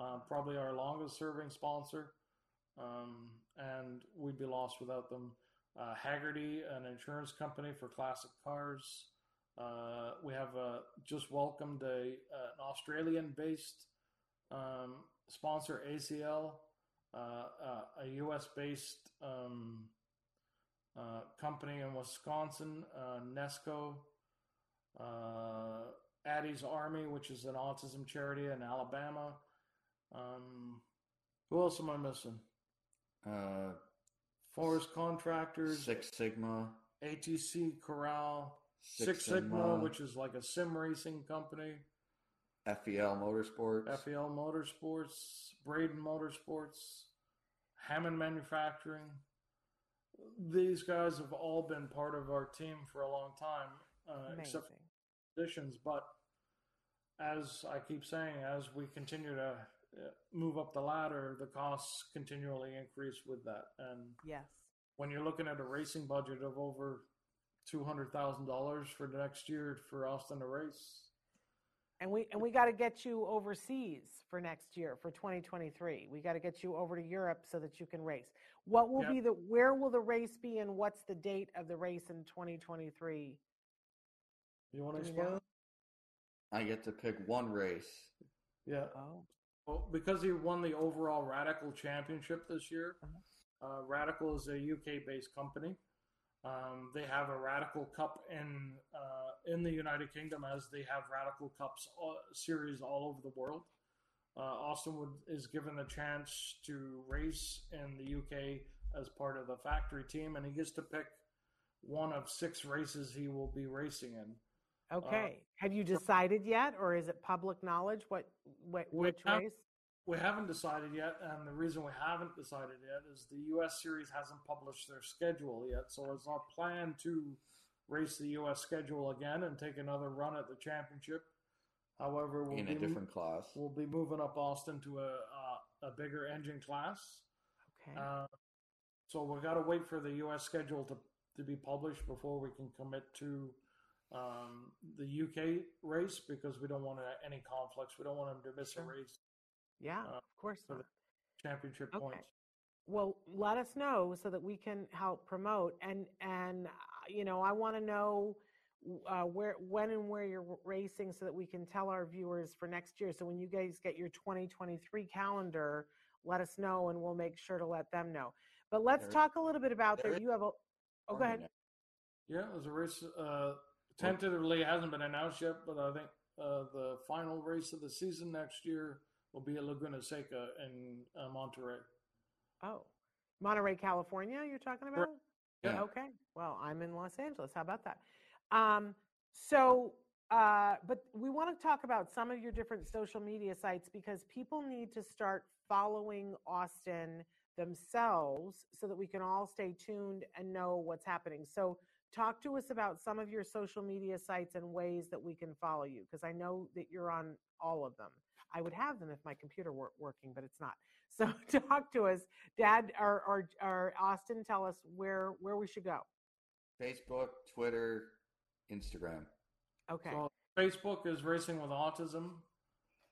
S4: Uh, probably our longest serving sponsor, um, and we'd be lost without them. Uh, Hagerty, an insurance company for classic cars. Uh, we have uh, just welcomed a, an Australian-based um, sponsor, ACL, uh, uh, a U.S.-based um, uh, company in Wisconsin, uh, Nesco, uh, Addie's Army, which is an autism charity in Alabama. Um, who else am I missing?
S3: Uh,
S4: Forest Contractors,
S3: Six Sigma,
S4: ATC Corral,
S3: Six,
S4: Six Sigma, which is like a sim racing company.
S3: FEL Motorsports.
S4: FEL Motorsports, Braden Motorsports, Hammond Manufacturing. These guys have all been part of our team for a long time, uh, except for positions. But as I keep saying, as we continue to uh, move up the ladder, the costs continually increase with that. And
S1: Yes.
S4: when you're looking at a racing budget of over two hundred thousand dollars for the next year for Austin to race,
S1: And we and we got to get you overseas for next year for 2023. We got to get you over to Europe so that you can race. What will
S4: Yep.
S1: be the where will the race be and what's the date of the race in 2023?
S4: you want to explain?
S3: I get to pick one race.
S4: Yeah.
S1: Oh,
S4: Well, because he won the overall Radical Championship this year, uh, Radical is a UK-based company. Um, they have a Radical Cup in uh, in the United Kingdom, as they have Radical Cups all, series all over the world. Uh, Austin would, is given the chance to race in the UK as part of the factory team, and he gets to pick one of six races he will be racing in.
S1: okay. Have you decided yet, or is it public knowledge? What, what which
S4: have-
S1: race?
S4: we haven't decided yet, and the reason we haven't decided yet is the U.S. series hasn't published their schedule yet. So it's our plan to race the U.S. schedule again and take another run at the championship. However, we'll
S3: in
S4: be
S3: a different class.
S4: we'll be moving up Austin to a a, a bigger engine class.
S1: Okay.
S4: Uh, so we've got to wait for the U.S. schedule to, to be published before we can commit to um, the UK race because we don't want any conflicts. We don't want them to miss
S1: Sure.
S4: a race
S1: yeah,
S4: uh,
S1: of course
S4: for
S1: not.
S4: the championship
S1: Okay.
S4: points.
S1: Well, let us know so that we can help promote. And and uh, you know, I want to know uh, where, when, and where you're racing, so that we can tell our viewers for next year. So when you guys get your 2023 calendar, let us know, and we'll make sure to let them know. But let's
S3: There-
S1: talk a little bit about
S3: there
S1: that. You have a. Oh, go ahead.
S4: Yeah, there's a race. Uh, tentatively hasn't been announced yet, but I think uh, the final race of the season next year will be at Laguna Seca in uh, Monterey.
S1: Oh, Monterey, California. You're talking about?
S3: Yeah.
S1: Okay. Well, I'm in Los Angeles. How about that? Um, so, uh, but we want to talk about some of your different social media sites because people need to start following Austin themselves so that we can all stay tuned and know what's happening. So, talk to us about some of your social media sites and ways that we can follow you because I know that you're on all of them. I would have them if my computer weren't working, but it's not. So, talk to us, Dad or, or, or Austin. Tell us where where we should go.
S3: Facebook, Twitter, Instagram.
S1: Okay.
S4: So Facebook is Racing with Autism,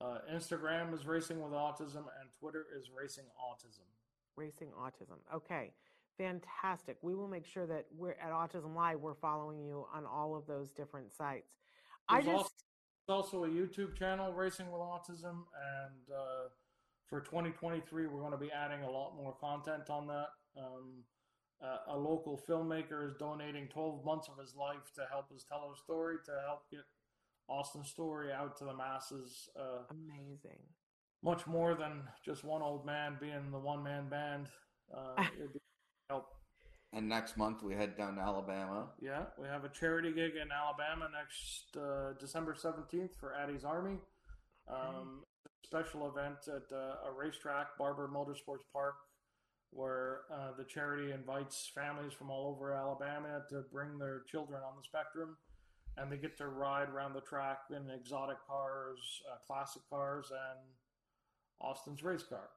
S4: uh, Instagram is Racing with Autism, and Twitter is Racing Autism.
S1: Racing Autism. Okay. Fantastic. We will make sure that we're at Autism Live, we're following you on all of those different sites. I
S4: There's
S1: just,
S4: also, also a YouTube channel, Racing with Autism, and uh, for 2023, we're going to be adding a lot more content on that. Um, uh, a local filmmaker is donating 12 months of his life to help us tell our story, to help get Austin's story out to the masses. Uh,
S1: amazing.
S4: much more than just one old man being the one man band. Uh, help.
S3: And next month we head down to Alabama.
S4: Yeah, we have a charity gig in Alabama next uh, December 17th for Addie's Army. Um, special event at uh, a racetrack, Barber Motorsports Park, where uh, the charity invites families from all over Alabama to bring their children on the spectrum. And they get to ride around the track in exotic cars, uh, classic cars, and Austin's race car.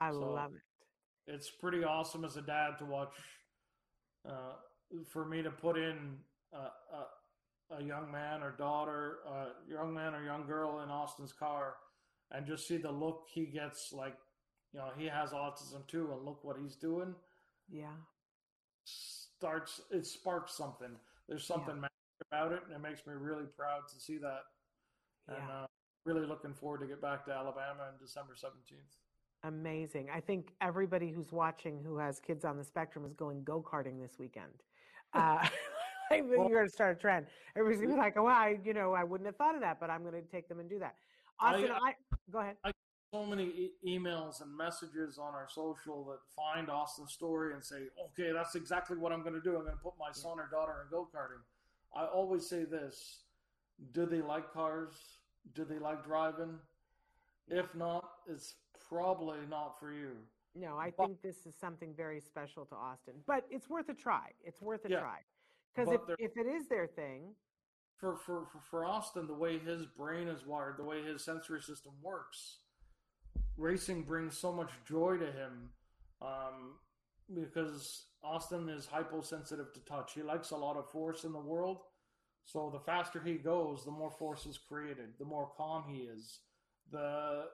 S1: I
S4: So-
S1: love it.
S4: it's pretty awesome as a dad to watch. Uh, for me to put in uh, a, a young man or daughter, uh, young man or young girl in Austin's car, and just see the look he gets. Like, you know, he has autism too, and look what he's doing.
S1: Yeah.
S4: Starts it sparks something. There's something magic about it, and it makes me really proud to see that. And
S1: Yeah.
S4: uh, really looking forward to get back to Alabama on December 17th.
S1: Amazing. I think everybody who's watching who has kids on the spectrum is going go karting this weekend. Uh, think you're going to start a trend. Everybody's going to be like, oh, I, you know, I wouldn't have thought of that, but I'm going to take them and do that.
S4: I-
S1: Austin, I, go ahead.
S4: I get so many e- emails and messages on our social that find Austin's story and say, okay, that's exactly what I'm going to do. I'm going to put my son or daughter in go karting. I always say this do they like cars? Do they like driving? If not, it's probably not for you.
S1: No, I
S4: But-
S1: think this is something very special to Austin, but it's worth a try. It's worth a
S4: Yeah.
S1: try. Because if, if it is their thing,
S4: For, for, for, for Austin, the way his brain is wired, the way his sensory system works, racing brings so much joy to him um, because Austin is hyposensitive to touch. He likes a lot of force in the world. So the faster he goes, the more force is created, the more calm he is. The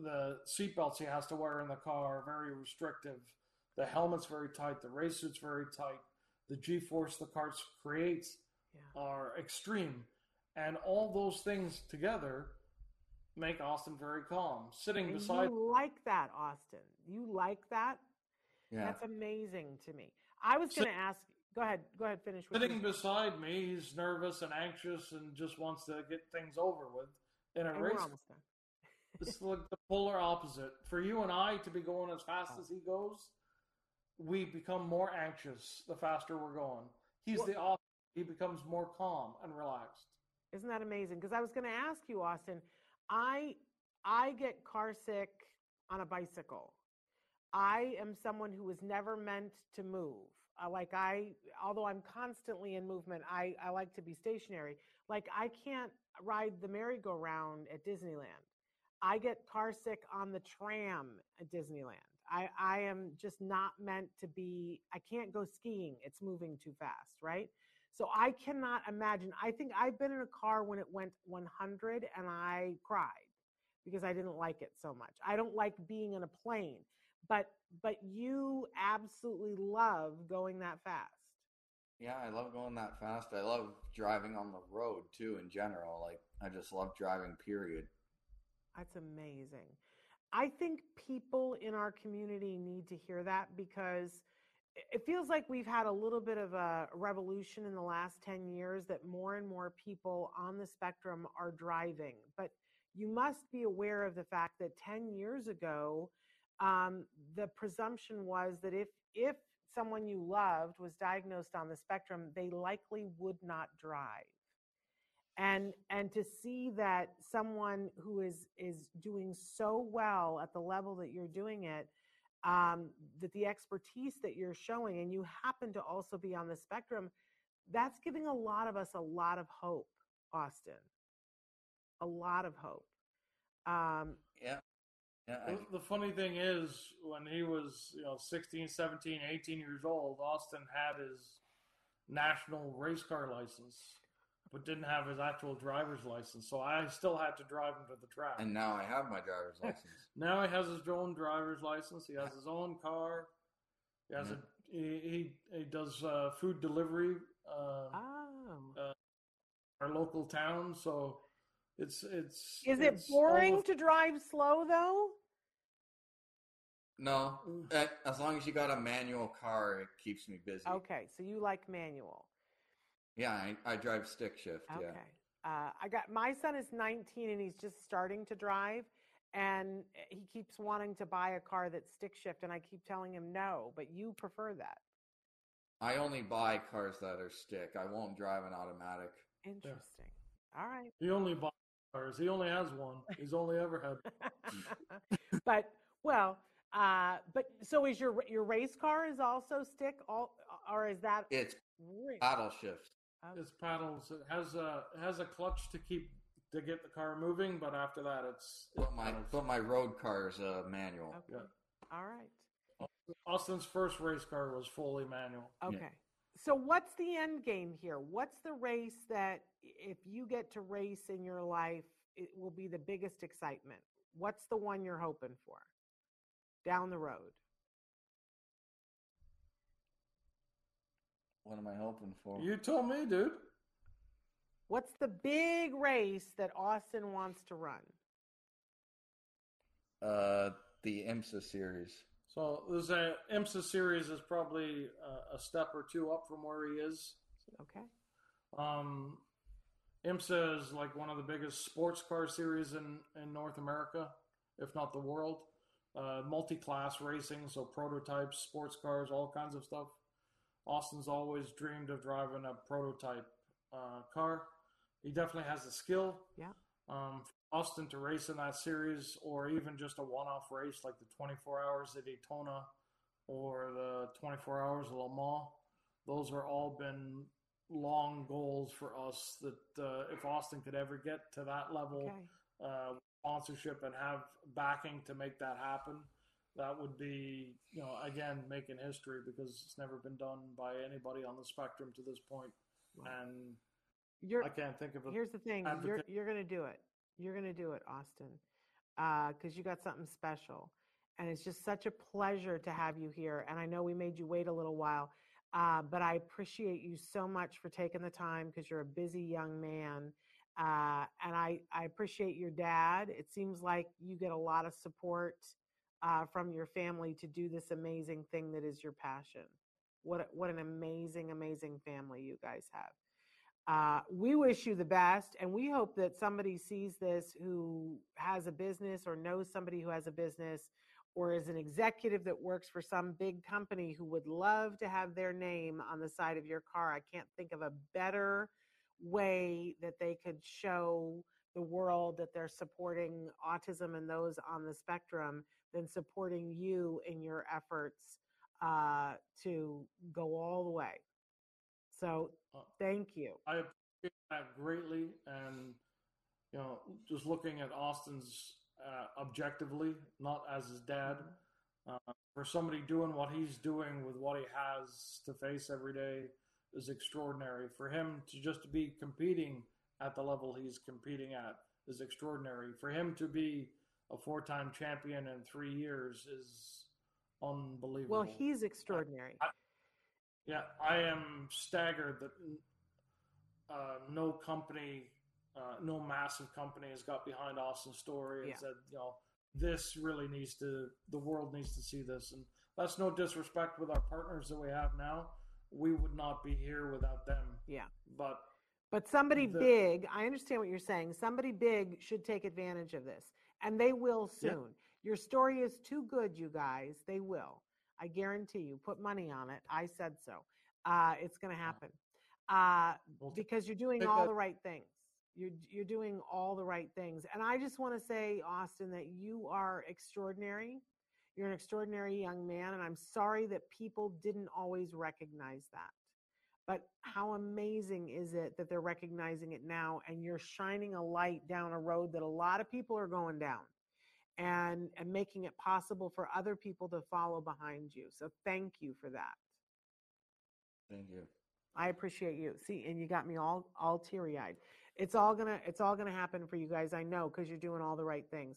S4: the seatbelts he has to wear in the car are very restrictive. The helmet's very tight. The race suit's very tight. The G-force the car creates
S1: yeah.
S4: are extreme. And all those things together make Austin very calm. Sitting
S1: And
S4: beside
S1: you like that, Austin. You like that?
S3: Yeah.
S1: That's amazing to me. I was going to ask. Go ahead. Go ahead. Finish. What you
S4: sitting beside me, he's nervous and anxious and just wants to get things over with. In a
S1: and we're
S4: race,
S1: almost
S4: it's like the polar opposite. For you and I to be going as fast
S1: Oh.
S4: as he goes, we become more anxious the faster we're going. He's
S1: Well-
S4: the opposite. He becomes more calm and relaxed.
S1: Isn't that amazing? Because I was going to ask you, Austin. I I get car sick on a bicycle. I am someone who was never meant to move. Uh, like I, although I'm constantly in movement, I, I like to be stationary. Like I can't ride the merry-go-round at Disneyland. I get car sick on the tram at Disneyland. I, I am just not meant to be, I can't go skiing. It's moving too fast, right? So I cannot imagine. I think I've been in a car when it went 100 and I cried because I didn't like it so much. I don't like being in a plane, but but you absolutely love going that fast.
S3: Yeah, I love going that fast. I love driving on the road too in general. Like I just love driving period.
S1: That's amazing. I think people in our community need to hear that because it feels like we've had a little bit of a revolution in the last 10 years that more and more people on the spectrum are driving. But you must be aware of the fact that 10 years ago, um, the presumption was that if, if someone you loved was diagnosed on the spectrum, they likely would not drive. And, and to see that someone who is, is doing so well at the level that you're doing it, um, that the expertise that you're showing, and you happen to also be on the spectrum, that's giving a lot of us a lot of hope, Austin. A lot of hope. Um,
S3: Yeah. Yeah. I,
S4: The, the funny thing is, when he was, you know, 16, 17, 18 years old, Austin had his national race car license, but didn't have his actual driver's license. So I still had to drive him to the track.
S3: and now I have my driver's license.
S4: Now he has his own driver's license. He has his own car. He has a he he, he does uh, food delivery. Uh,
S1: oh.
S4: our local town, so it's it's.
S1: Is it boring
S4: almost-
S1: to drive slow though?
S3: No,
S4: Mm.
S3: eh, as long as you got a manual car, it keeps me busy.
S1: Okay, so you like manual.
S3: Yeah, I, I drive stick shift.
S1: Okay.
S3: Yeah.
S1: Uh, I got my son is 19 and he's just starting to drive, and he keeps wanting to buy a car that's stick shift, and I keep telling him no, but you prefer that.
S3: I only buy cars that are stick. I won't drive an automatic.
S1: Interesting. All right.
S4: He only buys cars. He only has one. He's only ever had.
S1: but well, uh, but so is your your race car is also stick, all or is that?
S3: It's
S1: Re-
S3: paddle shift.
S1: Okay.
S4: It's paddles. It has a it has a clutch to keep to get the car moving, but after that, it's, it's
S3: But my
S4: paddles.
S3: but my road car is a manual.
S1: Okay. All right.
S4: Austin's first race car was fully manual.
S1: Okay. So what's the end game here? What's the race that if you get to race in your life, it will be the biggest excitement? What's the one you're hoping for down the road?
S3: What am I hoping for?
S4: You told me, dude.
S1: What's the big race that Austin wants to run?
S3: Uh, the IMSA series.
S4: So there's a IMSA series is probably a, a step or two up from where he is.
S1: Okay.
S4: Um, IMSA is like one of the biggest sports car series in, in North America, if not the world. Uh, multi-class racing, so prototypes, sports cars, all kinds of stuff. Austin's always dreamed of driving a prototype uh, car. He definitely has the skill.
S1: Yeah.
S4: Um, for Austin to race in that series, or even just a one-off race like the 24 Hours of Daytona or the 24 Hours of Le Mans, those are all been long goals for us. That uh, if Austin could ever get to that level,
S1: Okay.
S4: uh, sponsorship and have backing to make that happen, that would be, you know, again, making history because it's never been done by anybody on the spectrum to this point.
S1: Wow.
S4: And
S1: You're
S4: I can't think of a
S1: Here's the thing. You're you're gonna do it. You're gonna do it, Austin, because you got something special, and it's just such a pleasure to have you here. And I know we made you wait a little while, uh, but I appreciate you so much for taking the time because you're a busy young man, uh, and I I appreciate your dad. It seems like you get a lot of support uh, from your family to do this amazing thing that is your passion. What what an amazing amazing family you guys have. Uh, we wish you the best, and we hope that somebody sees this who has a business or knows somebody who has a business or is an executive that works for some big company who would love to have their name on the side of your car. I can't think of a better way that they could show the world that they're supporting autism and those on the spectrum than supporting you in your efforts uh, to go all the way. So
S4: Uh,
S1: thank you.
S4: I appreciate that greatly, and you know, just looking at Austin's uh, objectively, not as his dad, uh, for somebody doing what he's doing with what he has to face every day is extraordinary. For him to just be competing at the level he's competing at is extraordinary. For him to be a four-time champion in three years is unbelievable.
S1: Well, he's extraordinary.
S4: Yeah, I am staggered that uh, no company, uh, no massive company has got behind Austin's story and
S1: Yeah.
S4: said, you know, this really needs to, the world needs to see this. And that's no disrespect with our partners that we have now. We would not be here without them.
S1: Yeah.
S4: But
S1: But somebody
S4: The-
S1: big, I understand what you're saying. Somebody big should take advantage of this, and they will soon. Your story is too good, you guys. They will. I guarantee you. Put money on it. I said so. Uh, it's going to happen uh, because you're doing all the right things. You're you're doing all the right things, and I just want to say, Austin, that you are extraordinary. You're an extraordinary young man, and I'm sorry that people didn't always recognize that. But how amazing is it that they're recognizing it now and you're shining a light down a road that a lot of people are going down and and making it possible for other people to follow behind you. So thank you for that.
S3: Thank you.
S1: I appreciate you. See, and you got me all all teary-eyed. It's all gonna it's all gonna happen for you guys. I know because you're doing all the right things.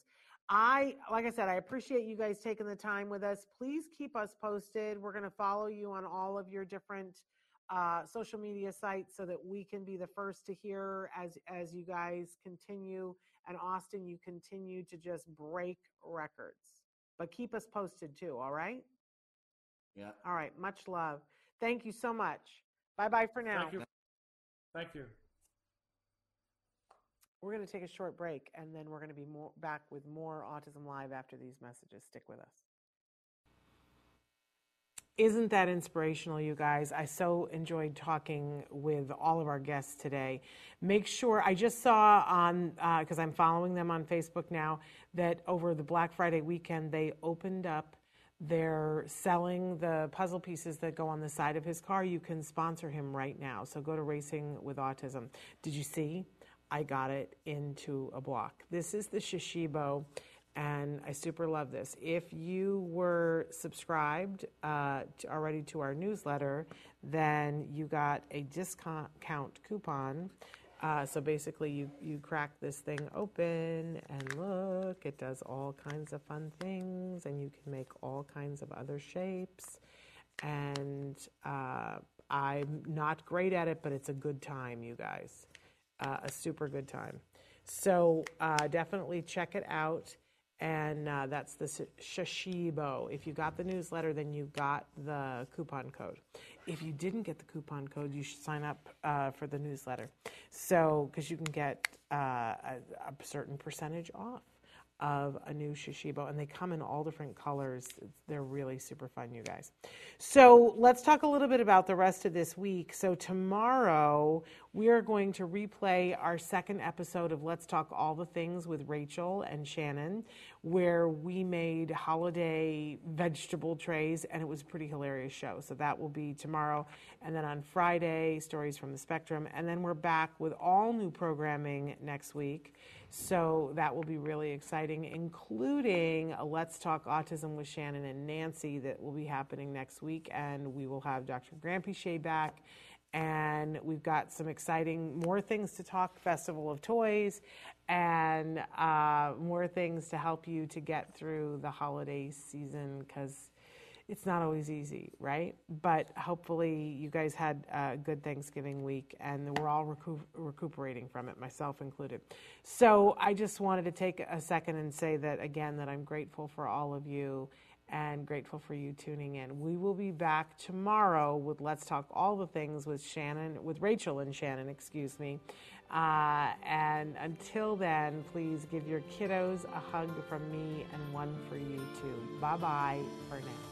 S1: I like I said, I appreciate you guys taking the time with us. Please keep us posted. We're gonna follow you on all of your different uh, social media sites so that we can be the first to hear as as you guys continue. And Austin, you continue to just break records. But keep us posted too. All right.
S3: Yeah.
S1: All right. Much love. Thank you so much. Bye bye for now.
S4: thank you. Thank you.
S1: We're going to take a short break and then we're going to be more, back with more Autism Live after these messages. Stick with us. Isn't that inspirational, you guys? I so enjoyed talking with all of our guests today. Make sure, I just saw on, uh, because I'm following them on Facebook now, that over the Black Friday weekend, they opened up they're selling the puzzle pieces that go on the side of his car. You can sponsor him right now. So go to Racing with Autism. Did you see? I got it into a block. This is the Shashibo, and I super love this. If you were subscribed uh, to, already to our newsletter, then you got a discount coupon. Uh, so basically, you, you crack this thing open and look, it does all kinds of fun things, and you can make all kinds of other shapes. And uh, I'm not great at it, but it's a good time, you guys. Uh, a super good time. So uh, definitely check it out. And uh, that's the Shashibo. If you got the newsletter, then you got the coupon code. If you didn't get the coupon code, you should sign up uh, for the newsletter. So, because you can get uh, a, a certain percentage off of a new Shashibo, and they come in all different colors. They're really super fun, you guys. So let's talk a little bit about the rest of this week. So tomorrow we are going to replay our second episode of Let's Talk All the Things with Rachel and Shannon, where we made holiday vegetable trays, and it was a pretty hilarious show. So that will be tomorrow, and then on Friday, stories from the spectrum, and then we're back with all new programming next week. So that will be really exciting, including a Let's Talk Autism with Shannon and Nancy that will be happening next week. And we will have Dr. Grampy back. And we've got some exciting more things to talk Festival of Toys and uh, more things to help you to get through the holiday season because it's not always easy, right? But hopefully, you guys had a good Thanksgiving week and we're all recu- recuperating from it, myself included. So, I just wanted to take a second and say that again, that I'm grateful for all of you and grateful for you tuning in. We will be back tomorrow with Let's Talk All the Things with Shannon, with Rachel and Shannon, excuse me. Uh, and until then, please give your kiddos a hug from me and one for you too. Bye bye for now.